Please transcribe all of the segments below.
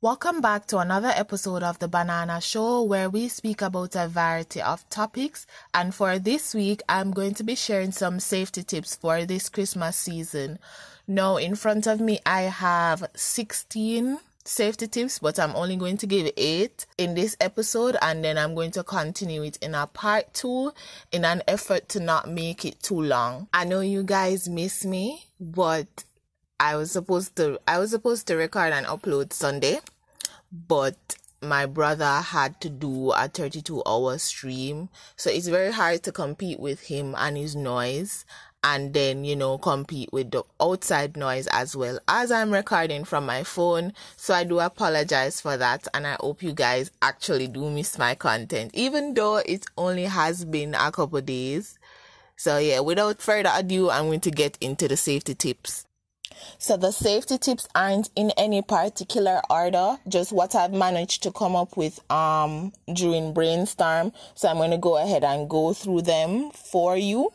Welcome back to another episode of The Banana Show where we speak about a variety of topics. And for this week, I'm going to be sharing some safety tips for this Christmas season. Now, in front of me, I have 16 safety tips, but I'm only going to give eight in this episode, and then I'm going to continue it in a part two in an effort to not make it too long. I know you guys miss me, but I was supposed to I was supposed to record and upload Sunday, but my brother had to do a 32 hour stream. So it's very hard to compete with him and his noise and then, you know, compete with the outside noise as well as I'm recording from my phone. So I do apologize for that. And I hope you guys actually do miss my content, even though it only has been a couple days. So yeah, without further ado, I'm going to get into the safety tips. So the safety tips aren't in any particular order, just what I've managed to come up with um during brainstorm. So I'm going to go ahead and go through them for you.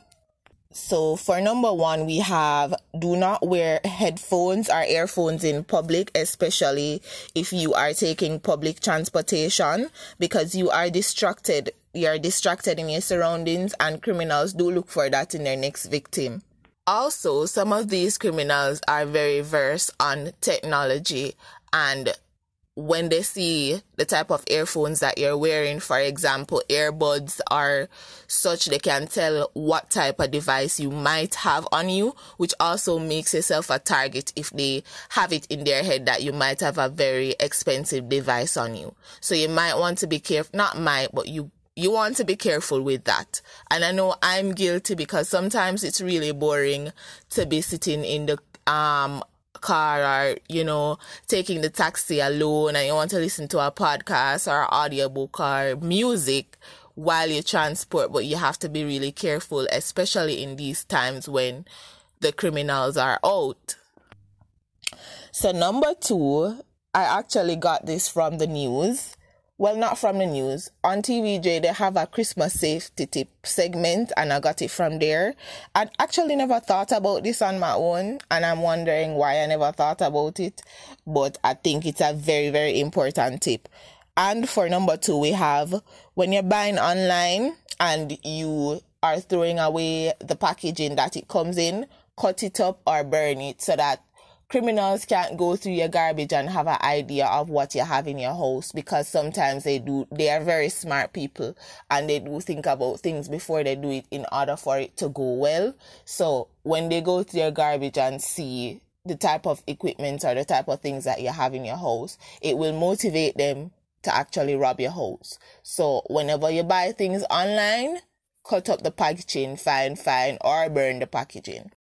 So for number one, we have do not wear headphones or earphones in public, especially if you are taking public transportation because you are distracted. You're distracted in your surroundings and criminals do look for that in their next victim. Also, some of these criminals are very versed on technology and when they see the type of earphones that you're wearing, for example, earbuds are such they can tell what type of device you might have on you, which also makes yourself a target if they have it in their head that you might have a very expensive device on you. So you might want to be careful, not might, but you you want to be careful with that. And I know I'm guilty because sometimes it's really boring to be sitting in the um car or you know taking the taxi alone and you want to listen to a podcast or audiobook or music while you transport but you have to be really careful especially in these times when the criminals are out so number 2 I actually got this from the news well, not from the news. On TVJ, they have a Christmas safety tip segment, and I got it from there. I actually never thought about this on my own, and I'm wondering why I never thought about it. But I think it's a very, very important tip. And for number two, we have when you're buying online and you are throwing away the packaging that it comes in, cut it up or burn it so that criminals can't go through your garbage and have an idea of what you have in your house because sometimes they do they are very smart people and they do think about things before they do it in order for it to go well. So when they go through your garbage and see the type of equipment or the type of things that you have in your house it will motivate them to actually rob your house. So whenever you buy things online cut up the packaging fine fine or burn the packaging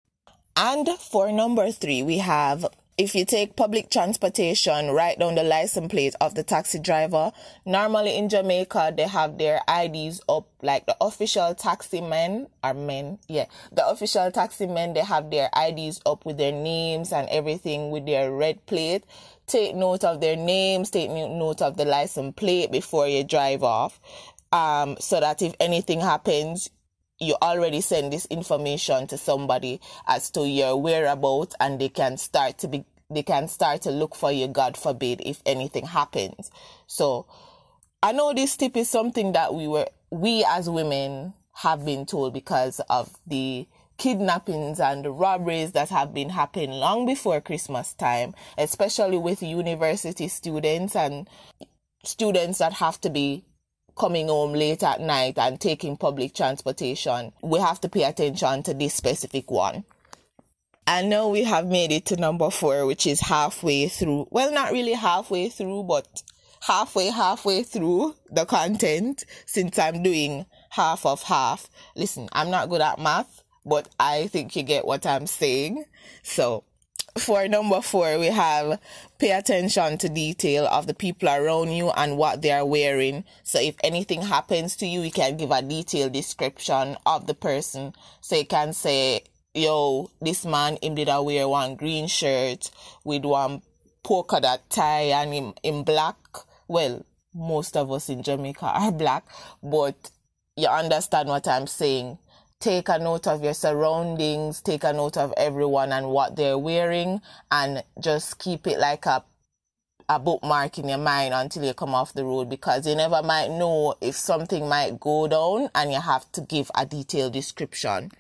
and for number three, we have if you take public transportation, write down the license plate of the taxi driver. Normally in Jamaica, they have their IDs up, like the official taxi men are men. Yeah. The official taxi men, they have their IDs up with their names and everything with their red plate. Take note of their names, take note of the license plate before you drive off. Um, so that if anything happens, you already send this information to somebody as to your whereabouts and they can start to be they can start to look for you god forbid if anything happens. So i know this tip is something that we were we as women have been told because of the kidnappings and robberies that have been happening long before christmas time especially with university students and students that have to be coming home late at night and taking public transportation, we have to pay attention to this specific one. I know we have made it to number four, which is halfway through. Well, not really halfway through, but halfway, halfway through the content since I'm doing half of half. Listen, I'm not good at math, but I think you get what I'm saying. So for number four, we have pay attention to detail of the people around you and what they are wearing. So if anything happens to you, you can give a detailed description of the person. So you can say, yo, this man, him did I wear one green shirt with one polka dot tie and him in black. Well, most of us in Jamaica are black, but you understand what I'm saying take a note of your surroundings, take a note of everyone and what they're wearing, and just keep it like a a bookmark in your mind until you come off the road because you never might know if something might go down and you have to give a detailed description.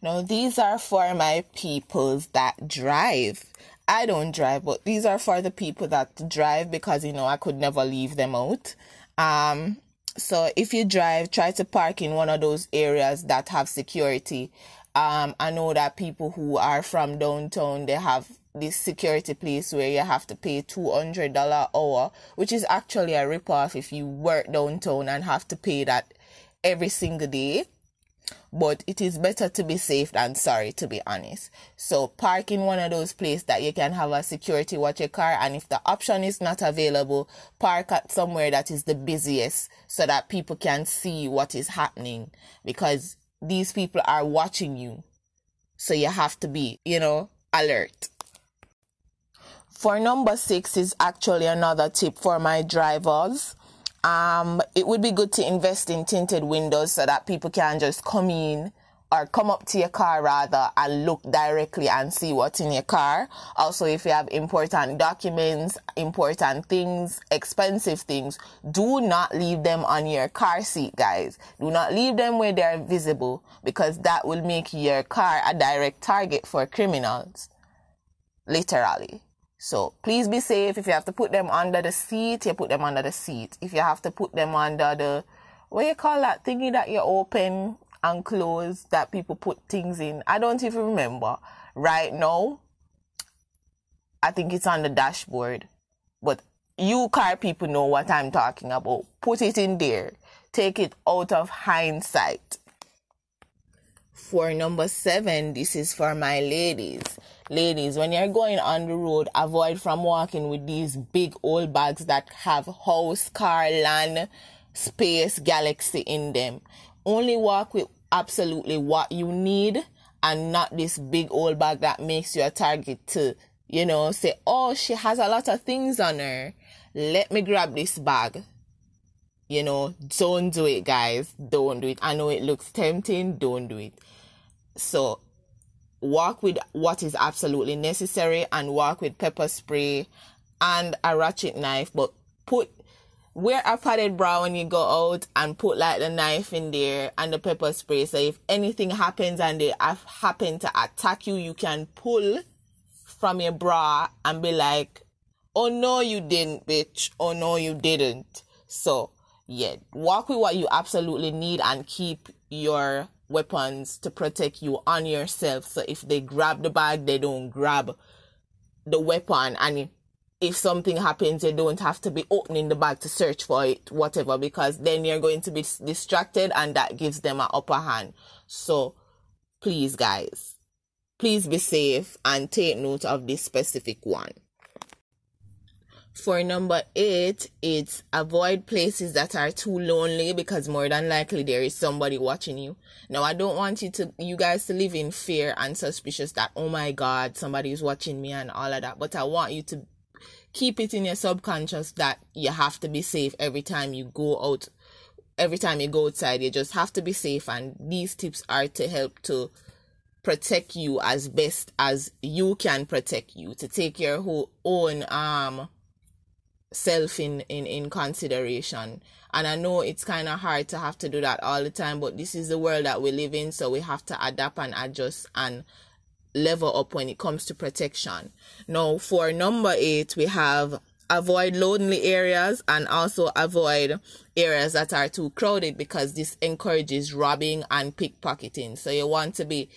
Now, these are for my peoples that drive. I don't drive, but these are for the people that drive because you know I could never leave them out. Um, so if you drive, try to park in one of those areas that have security. Um, I know that people who are from downtown they have this security place where you have to pay two hundred dollar hour, which is actually a rip off if you work downtown and have to pay that every single day but it is better to be safe than sorry to be honest. So park in one of those places that you can have a security watch your car and if the option is not available park at somewhere that is the busiest so that people can see what is happening. Because these people are watching you. So you have to be you know alert. For number six is actually another tip for my drivers um, it would be good to invest in tinted windows so that people can just come in or come up to your car rather and look directly and see what's in your car. Also, if you have important documents, important things, expensive things, do not leave them on your car seat, guys. Do not leave them where they're visible because that will make your car a direct target for criminals. Literally. So please be safe. If you have to put them under the seat, you put them under the seat. If you have to put them under the, what you call that thingy that you open and close that people put things in. I don't even remember. Right now, I think it's on the dashboard. But you car people know what I'm talking about. Put it in there. Take it out of hindsight. For number seven, this is for my ladies ladies, when you're going on the road, avoid from walking with these big old bags that have house, car, land, space, galaxy in them. Only walk with absolutely what you need and not this big old bag that makes you a target to, you know, say, oh, she has a lot of things on her. Let me grab this bag. You know, don't do it, guys. Don't do it. I know it looks tempting. Don't do it. So walk with what is absolutely necessary and walk with pepper spray and a ratchet knife but put wear a padded bra when you go out and put like the knife in there and the pepper spray. So if anything happens and they happen to attack you you can pull from your bra and be like oh no you didn't bitch. Oh no you didn't. So yeah walk with what you absolutely need and keep your weapons to protect you on yourself. So if they grab the bag, they don't grab the weapon. And if something happens, you don't have to be opening the bag to search for it, whatever, because then you're going to be distracted and that gives them an upper hand. So please, guys, please be safe and take note of this specific one. For number eight, it's avoid places that are too lonely because more than likely there is somebody watching you. Now, I don't want you to, you guys to live in fear and suspicious that, oh my God, somebody is watching me and all of that. But I want you to keep it in your subconscious that you have to be safe every time you go out. Every time you go outside, you just have to be safe. And these tips are to help to protect you as best as you can protect you, to take your whole own, um, self in, in, in consideration. And I know it's kind of hard to have to do that all the time, but this is the world that we live in, so we have to adapt and adjust and level up when it comes to protection. Now, for number eight, we have avoid lonely areas and also avoid areas that are too crowded because this encourages robbing and pickpocketing. So you want to be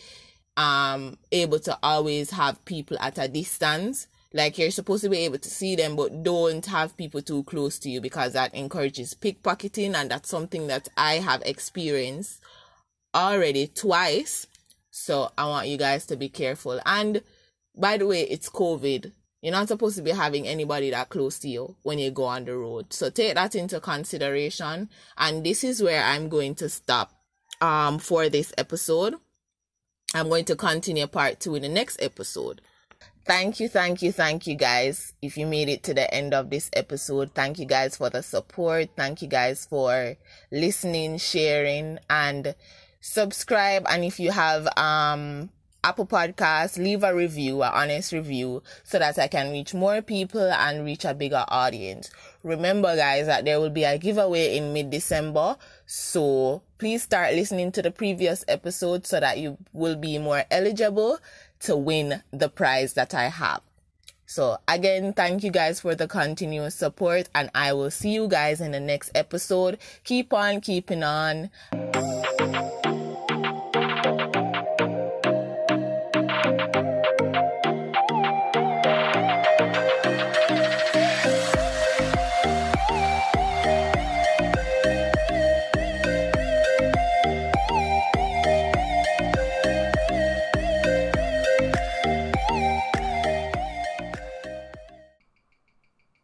um able to always have people at a distance like you're supposed to be able to see them, but don't have people too close to you because that encourages pickpocketing, and that's something that I have experienced already twice. So I want you guys to be careful. And by the way, it's COVID. You're not supposed to be having anybody that close to you when you go on the road. So take that into consideration. And this is where I'm going to stop um for this episode. I'm going to continue part two in the next episode. Thank you, thank you, thank you guys. If you made it to the end of this episode, thank you guys for the support. Thank you guys for listening, sharing, and subscribe. And if you have um Apple Podcasts, leave a review, an honest review, so that I can reach more people and reach a bigger audience. Remember, guys, that there will be a giveaway in mid December. So please start listening to the previous episode so that you will be more eligible to win the prize that I have. So again, thank you guys for the continuous support and I will see you guys in the next episode. Keep on keeping on.